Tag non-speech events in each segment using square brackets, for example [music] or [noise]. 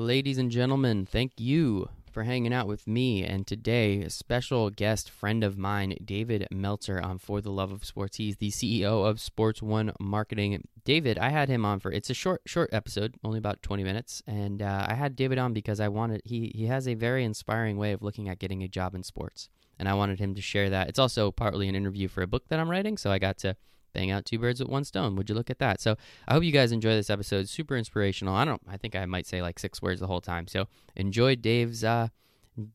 Ladies and gentlemen, thank you for hanging out with me. And today, a special guest friend of mine, David Meltzer on For the Love of Sports. He's the CEO of Sports One Marketing. David, I had him on for it's a short, short episode, only about 20 minutes. And uh, I had David on because I wanted, he, he has a very inspiring way of looking at getting a job in sports. And I wanted him to share that. It's also partly an interview for a book that I'm writing. So I got to bang out two birds with one stone. Would you look at that? So I hope you guys enjoy this episode. Super inspirational. I don't. I think I might say like six words the whole time. So enjoy Dave's. Uh,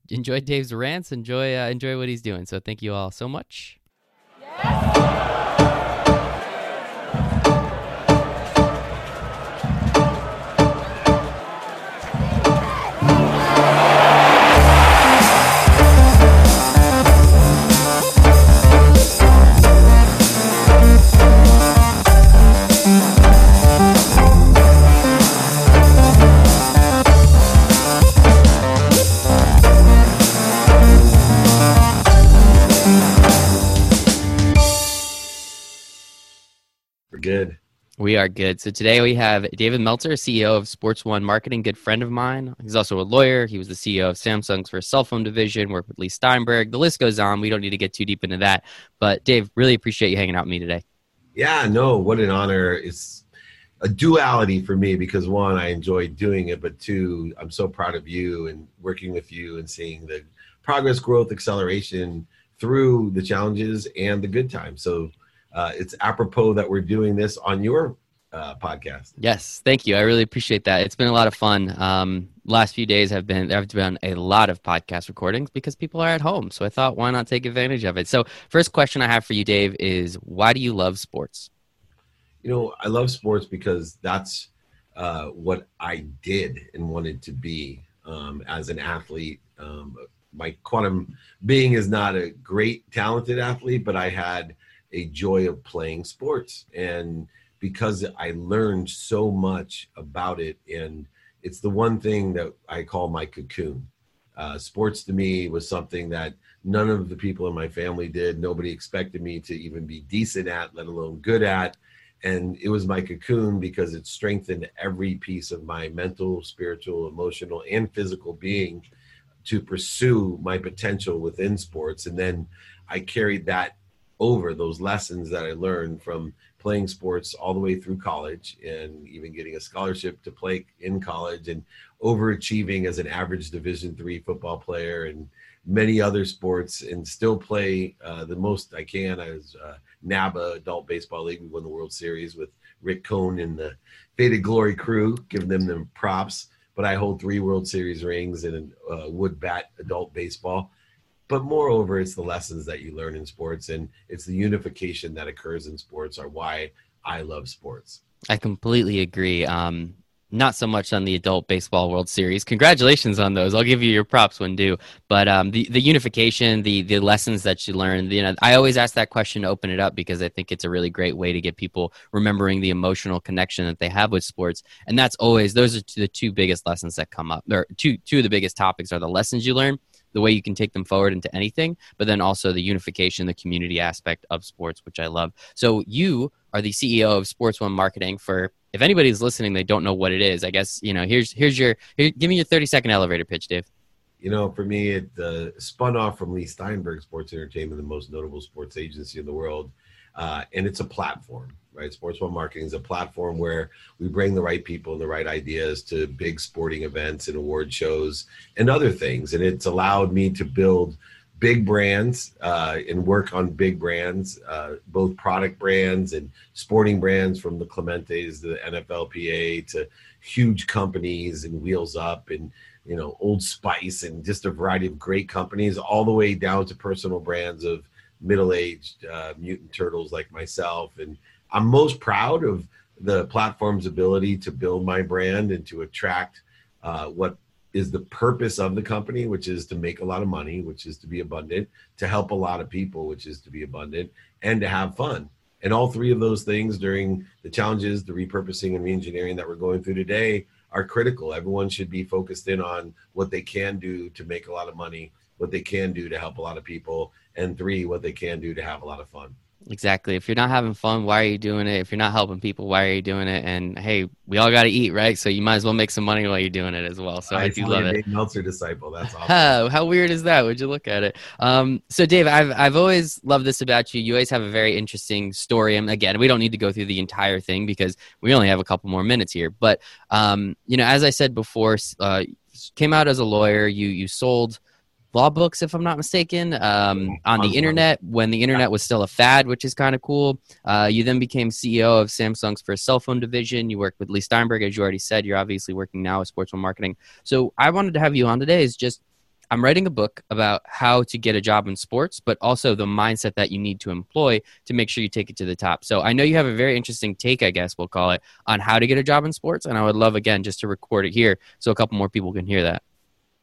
enjoy Dave's rants. Enjoy. Uh, enjoy what he's doing. So thank you all so much. Yes. Good. We are good. So today we have David Meltzer, CEO of Sports One Marketing, good friend of mine. He's also a lawyer. He was the CEO of Samsung's first cell phone division, worked with Leigh Steinberg. The list goes on. We don't need to get too deep into that. But Dave, really appreciate you hanging out with me today. Yeah, no, what an honor. It's a duality for me because one, I enjoy doing it, but two, I'm so proud of you and working with you and seeing the progress, growth, acceleration through the challenges and the good times. So uh, it's apropos that we're doing this on your uh, podcast. Yes, thank you. I really appreciate that. It's been a lot of fun. Um, last few days have been there have been a lot of podcast recordings because people are at home. So I thought, why not take advantage of it? So first question I have for you, Dave, is why do you love sports? You know, I love sports because that's uh, what I did and wanted to be um, as an athlete. Um, my quantum being is not a great talented athlete, but I had a joy of playing sports. And because i learned so much about it and it's the one thing that i call my cocoon. Uh, sports to me was something that none of the people in my family did. Nobody expected me to even be decent at let alone good at. And it was my cocoon because it strengthened every piece of my mental spiritual emotional and physical being to pursue my potential within sports. And then i carried that over those lessons that I learned from playing sports all the way through college and even getting a scholarship to play in college and overachieving as an average division three football player and many other sports and still play uh, the most I can. as uh, NABA Adult Baseball League. We won the World Series with Rick Cohn and the Faded Glory crew, giving them the props. But I hold three World Series rings in uh, wood bat adult baseball but moreover it's the lessons that you learn in sports and it's the unification that occurs in sports are why i love sports. I completely agree. Um, not so much on the adult baseball world series. Congratulations on those. I'll give you your props when due. But um, the, the unification the, the lessons that you learn you know i always ask that question to open it up because i think it's a really great way to get people remembering the emotional connection that they have with sports. And that's always those are the two biggest lessons that come up or two two of the biggest topics are the lessons you learn the way you can take them forward into anything, but then also the unification, the community aspect of sports, which I love. So you are the CEO of Sports One Marketing. For if anybody's listening, they don't know what it is. I guess you know. Here's here's your here, give me your thirty second elevator pitch, Dave. You know, for me, it uh, spun off from Leigh Steinberg Sports Entertainment, the most notable sports agency in the world, uh, and it's a platform right? Sports One Marketing is a platform where we bring the right people and the right ideas to big sporting events and award shows and other things. And it's allowed me to build big brands uh, and work on big brands, uh, both product brands and sporting brands from the Clementes to the NFLPA to huge companies and Wheels Up and you know Old Spice and just a variety of great companies, all the way down to personal brands of middle-aged uh, mutant turtles like myself and I'm most proud of the platform's ability to build my brand and to attract uh, what is the purpose of the company, which is to make a lot of money, which is to be abundant, to help a lot of people, which is to be abundant, and to have fun. And all three of those things during the challenges, the repurposing and reengineering that we're going through today are critical. Everyone should be focused in on what they can do to make a lot of money, what they can do to help a lot of people, and three, what they can do to have a lot of fun. Exactly. If you're not having fun, why are you doing it? If you're not helping people, why are you doing it? And hey, we all got to eat, right? So you might as well make some money while you're doing it as well. So I, I do love it. Dave Meltzer disciple. That's [laughs] awesome. How, how weird is that? Would you look at it? Um, so Dave, I've I've always loved this about you. You always have a very interesting story. And again, we don't need to go through the entire thing because we only have a couple more minutes here. But um, you know, as I said before, uh, came out as a lawyer. You you sold law books, if I'm not mistaken, um, on the internet when the internet was still a fad, which is kind of cool. Uh, you then became CEO of Samsung's first cell phone division. You worked with Leigh Steinberg, as you already said. You're obviously working now with Sports One Marketing. So I wanted to have you on today. Is just I'm writing a book about how to get a job in sports, but also the mindset that you need to employ to make sure you take it to the top. So I know you have a very interesting take, I guess we'll call it, on how to get a job in sports. And I would love, again, just to record it here so a couple more people can hear that.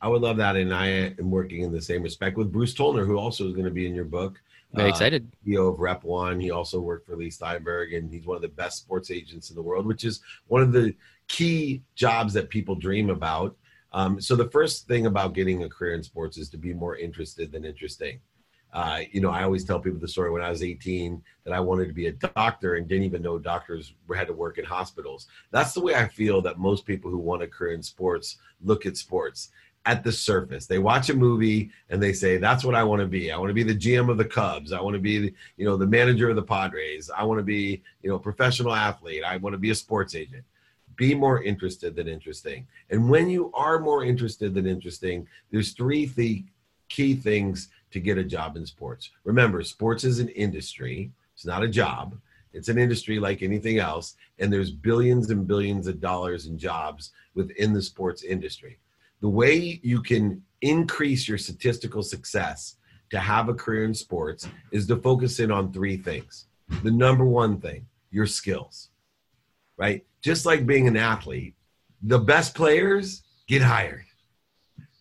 I would love that, and I am working in the same respect with Bruce Tollner, who also is going to be in your book. Very uh, excited. CEO of Rep One. He also worked for Leigh Steinberg, and he's one of the best sports agents in the world, which is one of the key jobs that people dream about. Um, so the first thing about getting a career in sports is to be more interested than interesting. Uh, you know, I always tell people the story when I was 18 that I wanted to be a doctor and didn't even know doctors had to work in hospitals. That's the way I feel that most people who want a career in sports look at sports at the surface. They watch a movie and they say, "That's what I want to be. I want to be the GM of the Cubs. I want to be, you know, the manager of the Padres. I want to be, you know, a professional athlete. I want to be a sports agent." Be more interested than interesting. And when you are more interested than interesting, there's three th- key things to get a job in sports. Remember, sports is an industry. It's not a job. It's an industry like anything else, and there's billions and billions of dollars in jobs within the sports industry the way you can increase your statistical success to have a career in sports is to focus in on three things. The number one thing, your skills, right? Just like being an athlete, the best players get hired,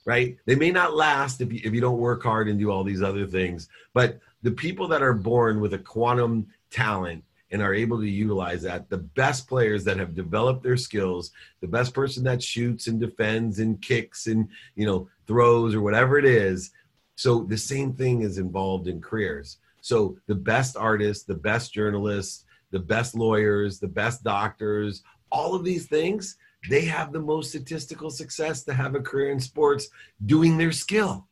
right? They may not last if you, if you don't work hard and do all these other things, but the people that are born with a quantum talent and are able to utilize that. The best players that have developed their skills, the best person that shoots and defends and kicks and you know throws or whatever it is. So the same thing is involved in careers. So the best artists, the best journalists, the best lawyers, the best doctors, all of these things, they have the most statistical success to have a career in sports doing their skill.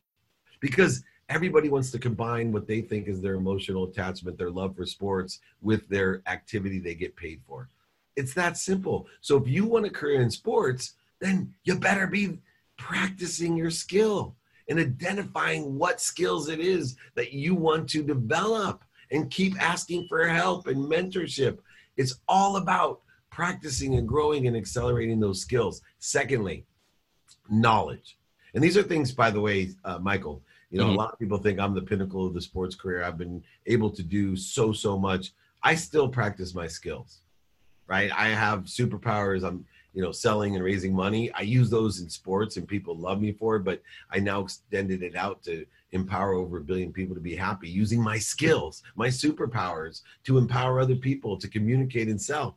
Because everybody wants to combine what they think is their emotional attachment, their love for sports, with their activity they get paid for. It's that simple. So if you want a career in sports, then you better be practicing your skill and identifying what skills it is that you want to develop and keep asking for help and mentorship. It's all about practicing and growing and accelerating those skills. Secondly, knowledge. And these are things, by the way, uh, Michael, you know, mm-hmm. a lot of people think I'm the pinnacle of the sports career. I've been able to do so, so much. I still practice my skills, right? I have superpowers. I'm, you know, selling and raising money. I use those in sports and people love me for it, but I now extended it out to empower over a billion people to be happy using my skills, my superpowers to empower other people to communicate and sell.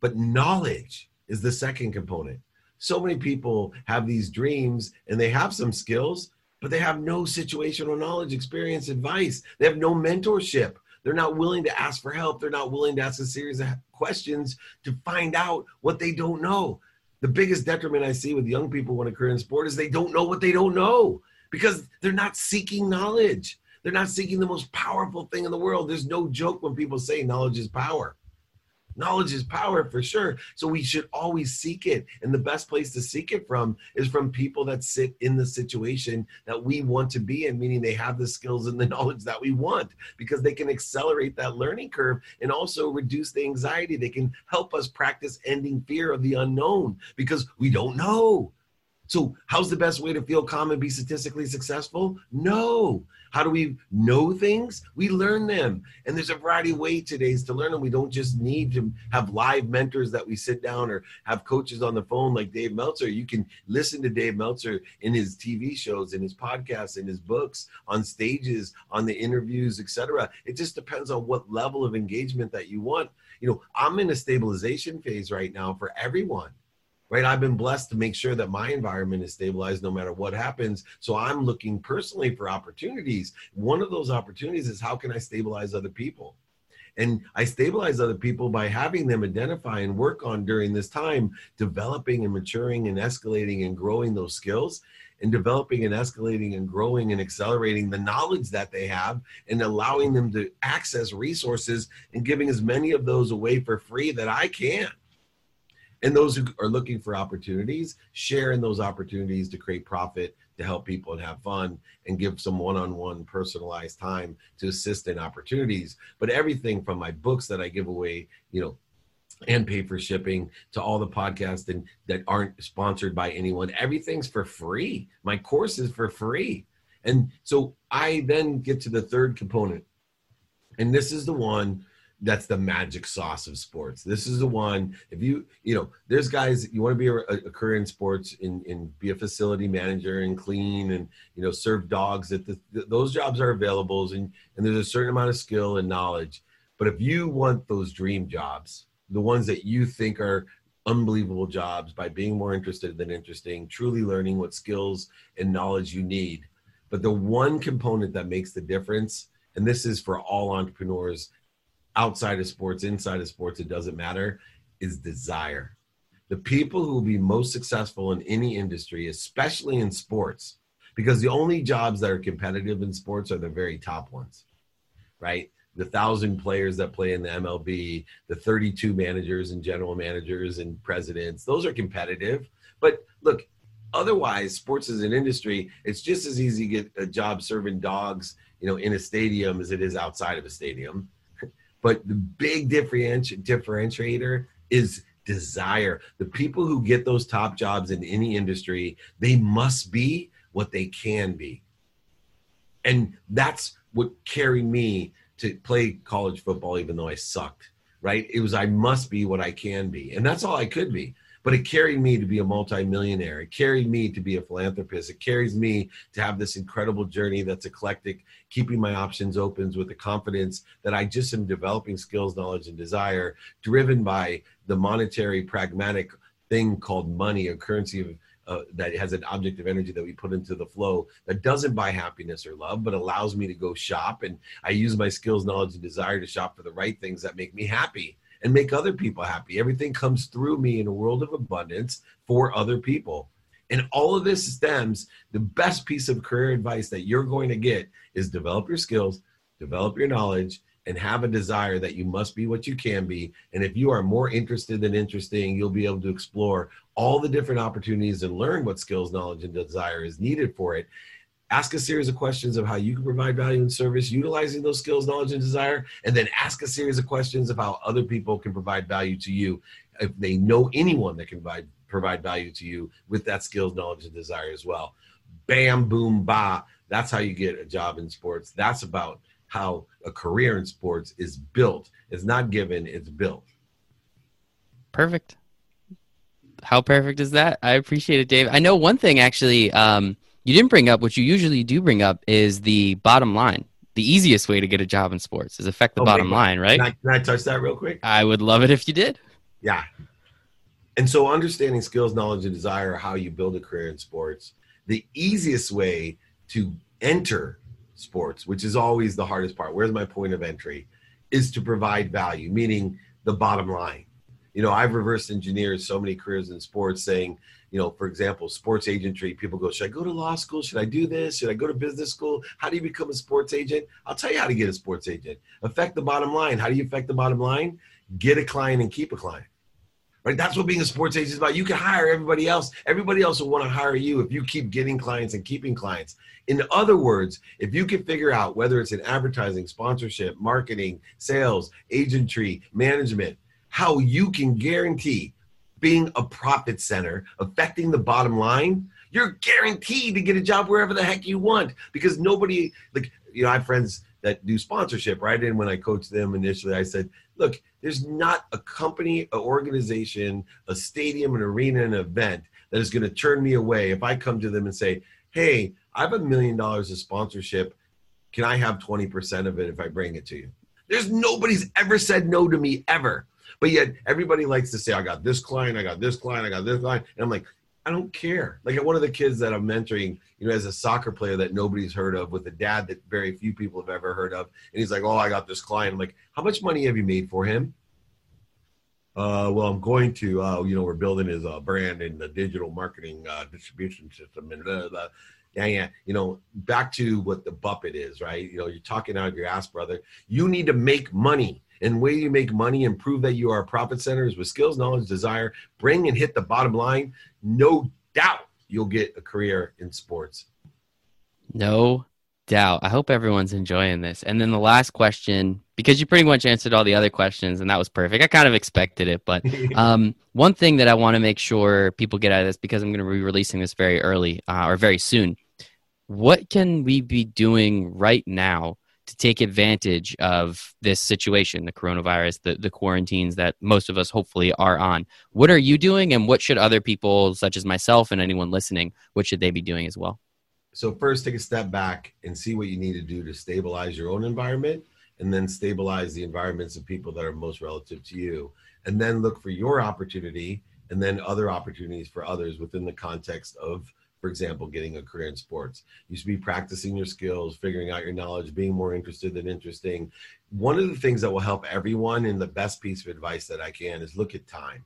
But knowledge is the second component. So many people have these dreams and they have some skills, but they have no situational knowledge, experience, advice. They have no mentorship. They're not willing to ask for help. They're not willing to ask a series of questions to find out what they don't know. The biggest detriment I see with young people when a career in sport is they don't know what they don't know because they're not seeking knowledge. They're not seeking the most powerful thing in the world. There's no joke when people say knowledge is power. Knowledge is power for sure. So we should always seek it. And the best place to seek it from is from people that sit in the situation that we want to be in, meaning they have the skills and the [laughs] knowledge that we want because they can accelerate that learning curve and also reduce the anxiety. They can help us practice ending fear of the unknown because we don't know. So, how's the best way to feel calm and be statistically successful? No. How do we know things? We learn them. And there's a variety of ways today to learn them. We don't just need to have live mentors that we sit down or have coaches on the phone like Dave Meltzer. You can listen to Dave Meltzer in his TV shows, in his podcasts, in his books, on stages, on the interviews, etc. It just depends on what level of engagement that you want. You know, I'm in a stabilization phase right now for everyone right? I've been blessed to make sure that my environment is stabilized no matter what happens. So I'm looking personally for opportunities. One of those opportunities is how can I stabilize other people? And I stabilize other people by having them identify and work on during this time, developing and maturing and escalating and growing those skills and developing and escalating and growing and accelerating the knowledge that they have and allowing them to access resources and giving as many of those away for free that I can. And those who are looking for opportunities, share in those opportunities to create profit, to help people and have fun, and give some one on one personalized time to assist in opportunities. But everything from my books that I give away, you know, and pay for shipping to all the podcasts and that aren't sponsored by anyone. Everything's for free. My course is for free. And so I then get to the third component. And this is the one that's the magic sauce of sports. This is the one. If you, you know, there's guys you want to be a, a career in sports and, and be a facility manager and clean and you know serve dogs. That those jobs are available and and there's a certain amount of skill and knowledge. But if you want those dream jobs, the ones that you think are unbelievable jobs by being more interested than interesting, truly learning what skills and knowledge you need. But the one component that makes the difference, and this is for all entrepreneurs outside of sports, inside of sports, it doesn't matter, is desire. The people who will be most successful in any industry, especially in sports, because the only jobs that are competitive in sports are the very top ones, right? the thousand players that play in the MLB, the 32 managers and general managers and presidents, those are competitive. But look, otherwise, sports is an industry. It's just as easy to get a job serving dogs, you know, in a stadium as it is outside of a stadium. But the big differenti- differentiator is desire. The people who get those top jobs in any industry, they must be what they can be. And that's what carried me to play college football even though I sucked, right? It was I must be what I can be. And that's all I could be. But it carried me to be a multimillionaire. It carried me to be a philanthropist. It carries me to have this incredible journey that's eclectic, keeping my options open with the confidence that I just am developing skills, knowledge, and desire, driven by the monetary, pragmatic thing called money, a currency of uh, that has an object of energy that we put into the flow that doesn't buy happiness or love, but allows me to go shop. And I use my skills, knowledge, and desire to shop for the right things that make me happy and make other people happy. Everything comes through me in a world of abundance for other people. And all of this stems the best piece of career advice that you're going to get is develop your skills, develop your knowledge, and have a desire that you must be what you can be. And if you are more interested than interesting, you'll be able to explore all the different opportunities and learn what skills, knowledge, and desire is needed for it. Ask a series of questions of how you can provide value and service utilizing those skills, knowledge, and desire. And then ask a series of questions of how other people can provide value to you if they know anyone that can provide, provide value to you with that skills, knowledge, and desire as well. Bam, boom, ba. That's how you get a job in sports. That's about how a career in sports is built. It's not given, it's built. Perfect. How perfect is that? I appreciate it, Dave. I know one thing actually um, you didn't bring up, what you usually do bring up, is the bottom line. The easiest way to get a job in sports is affect the oh, bottom line, right? Can I, can I touch that real quick? I would love it if you did. Yeah. And so understanding skills, knowledge, and desire, how you build a career in sports, the easiest way to enter sports, which is always the hardest part. Where's my point of entry? Is to provide value, meaning the bottom line. You know, I've reverse engineered so many careers in sports saying, you know, for example, sports agentry, people go, should I go to law school? Should I do this? Should I go to business school? How do you become a sports agent? I'll tell you how to get a sports agent. Affect the bottom line. How do you affect the bottom line? Get a client and keep a client. Right? That's what being a sports agent is about. You can hire everybody else. Everybody else will want to hire you if you keep getting clients and keeping clients. In other words, if you can figure out whether it's in advertising, sponsorship, marketing, sales, agentry, management, how you can guarantee being a profit center, affecting the bottom line, you're guaranteed to get a job wherever the heck you want because nobody, like, you know, I have friends that do sponsorship, right? And when I coached them initially, I said, look, there's not a company, an organization, a stadium, an arena, an event that is going to turn me away if I come to them and say, hey, I have a million dollars of sponsorship. Can I have 20% of it if I bring it to you? There's nobody's ever said no to me ever. But yet everybody likes to say, I got this client, I got this client, I got this client. And I'm like, I don't care. Like one of the kids that I'm mentoring, you know, as a soccer player that nobody's heard of, with a dad that very few people have ever heard of, and he's like, "Oh, I got this client." I'm like, "How much money have you made for him?" Uh, well, I'm going to. Uh, you know, we're building his uh, brand in the digital marketing uh, distribution system, and blah, blah. yeah, yeah. You know, back to what the buppet is, right? You know, you're talking out of your ass, brother. You need to make money. And way you make money and prove that you are a profit center is with skills, knowledge, desire, bring and hit the bottom line. No doubt you'll get a career in sports. No doubt. I hope everyone's enjoying this. And then the last question, because you pretty much answered all the other questions, and that was perfect. I kind of expected it, but [laughs] um, one thing that I want to make sure people get out of this, because I'm going to be releasing this very early uh, or very soon. What can we be doing right now to take advantage of this situation, the coronavirus, the, the quarantines that most of us hopefully are on. What are you doing, and what should other people, such as myself and anyone listening, what should they be doing as well? So, first, take a step back and see what you need to do to stabilize your own environment and then stabilize the environments of people that are most relative to you. And then look for your opportunity and then other opportunities for others within the context of for example, getting a career in sports. You should be practicing your skills, figuring out your knowledge, being more interested than interesting. One of the things that will help everyone, and the best piece of advice that I can, is look at time.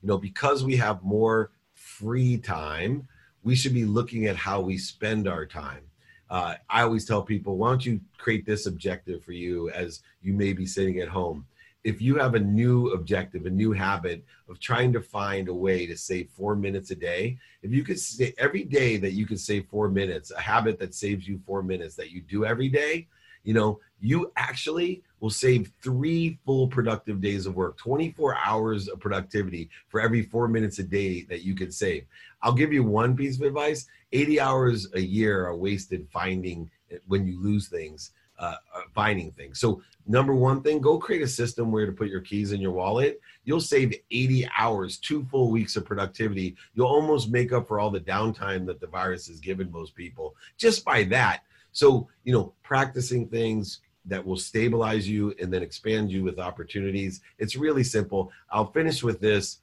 You know, because we have more free time, we should be looking at how we spend our time. Uh, I always tell people, why don't you create this objective for you as you may be sitting at home? if you have a new objective, a new habit of trying to find a way to save four minutes a day, if you could say every day that you could save four minutes, a habit that saves you four minutes that you do every day, you know, you actually will save three full productive days of work, 24 hours of productivity for every four minutes a day that you can save. I'll give you one piece of advice 80 hours a year are wasted finding when you lose things uh, uh, finding things. So number one thing, go create a system where to put your keys in your wallet. You'll save 80 hours, two full weeks of productivity. You'll almost make up for all the downtime that the virus has given most people just by that. So, you know, practicing things that will stabilize you and then expand you with opportunities. It's really simple. I'll finish with this.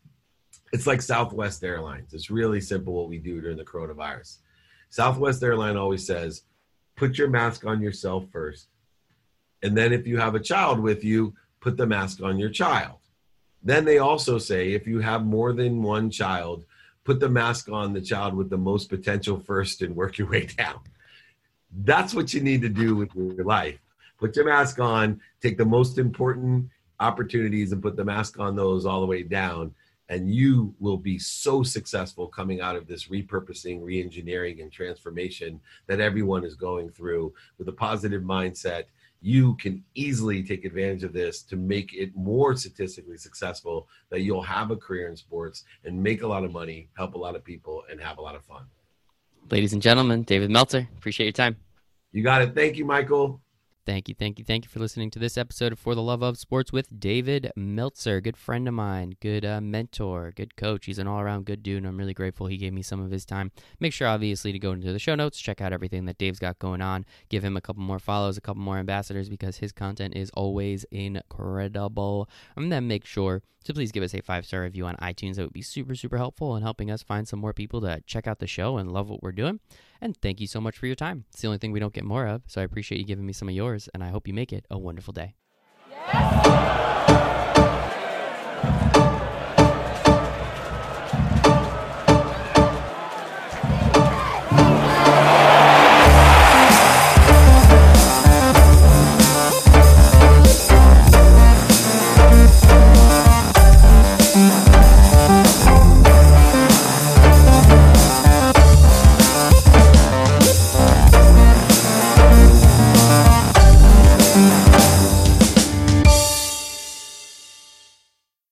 It's like Southwest Airlines. It's really simple what we do during the coronavirus. Southwest Airline always says, put your mask on yourself first. And then if you have a child with you, put the mask on your child. Then they also say if you have more than one child, put the mask on the child with the most potential first and work your way [laughs] down. That's what you need to do with your life. Put your mask on, take the most important opportunities and put the mask on those all the way down and you will be so successful coming out of this repurposing, reengineering, and transformation that everyone is going through with a positive mindset. You can easily take advantage of this to make it more statistically successful that you'll have a career in sports and make a lot of money, help a lot of people, and have a lot of fun. Ladies and gentlemen, David Meltzer, appreciate your time. You got it. Thank you, Michael. Thank you, thank you, thank you for listening to this episode of For the Love of Sports with David Meltzer. Good friend of mine, good uh, mentor, good coach. He's an all around good dude, and I'm really grateful he gave me some of his time. Make sure, obviously, to go into the show notes, check out everything that Dave's got going on, give him a couple more follows, a couple more ambassadors, because his content is always incredible. And then make sure to please give us a five star review on iTunes. That would be super, super helpful in helping us find some more people to check out the show and love what we're doing. And thank you so much for your time. It's the only thing we don't get more of. So I appreciate you giving me some of yours, and I hope you make it a wonderful day. Yes.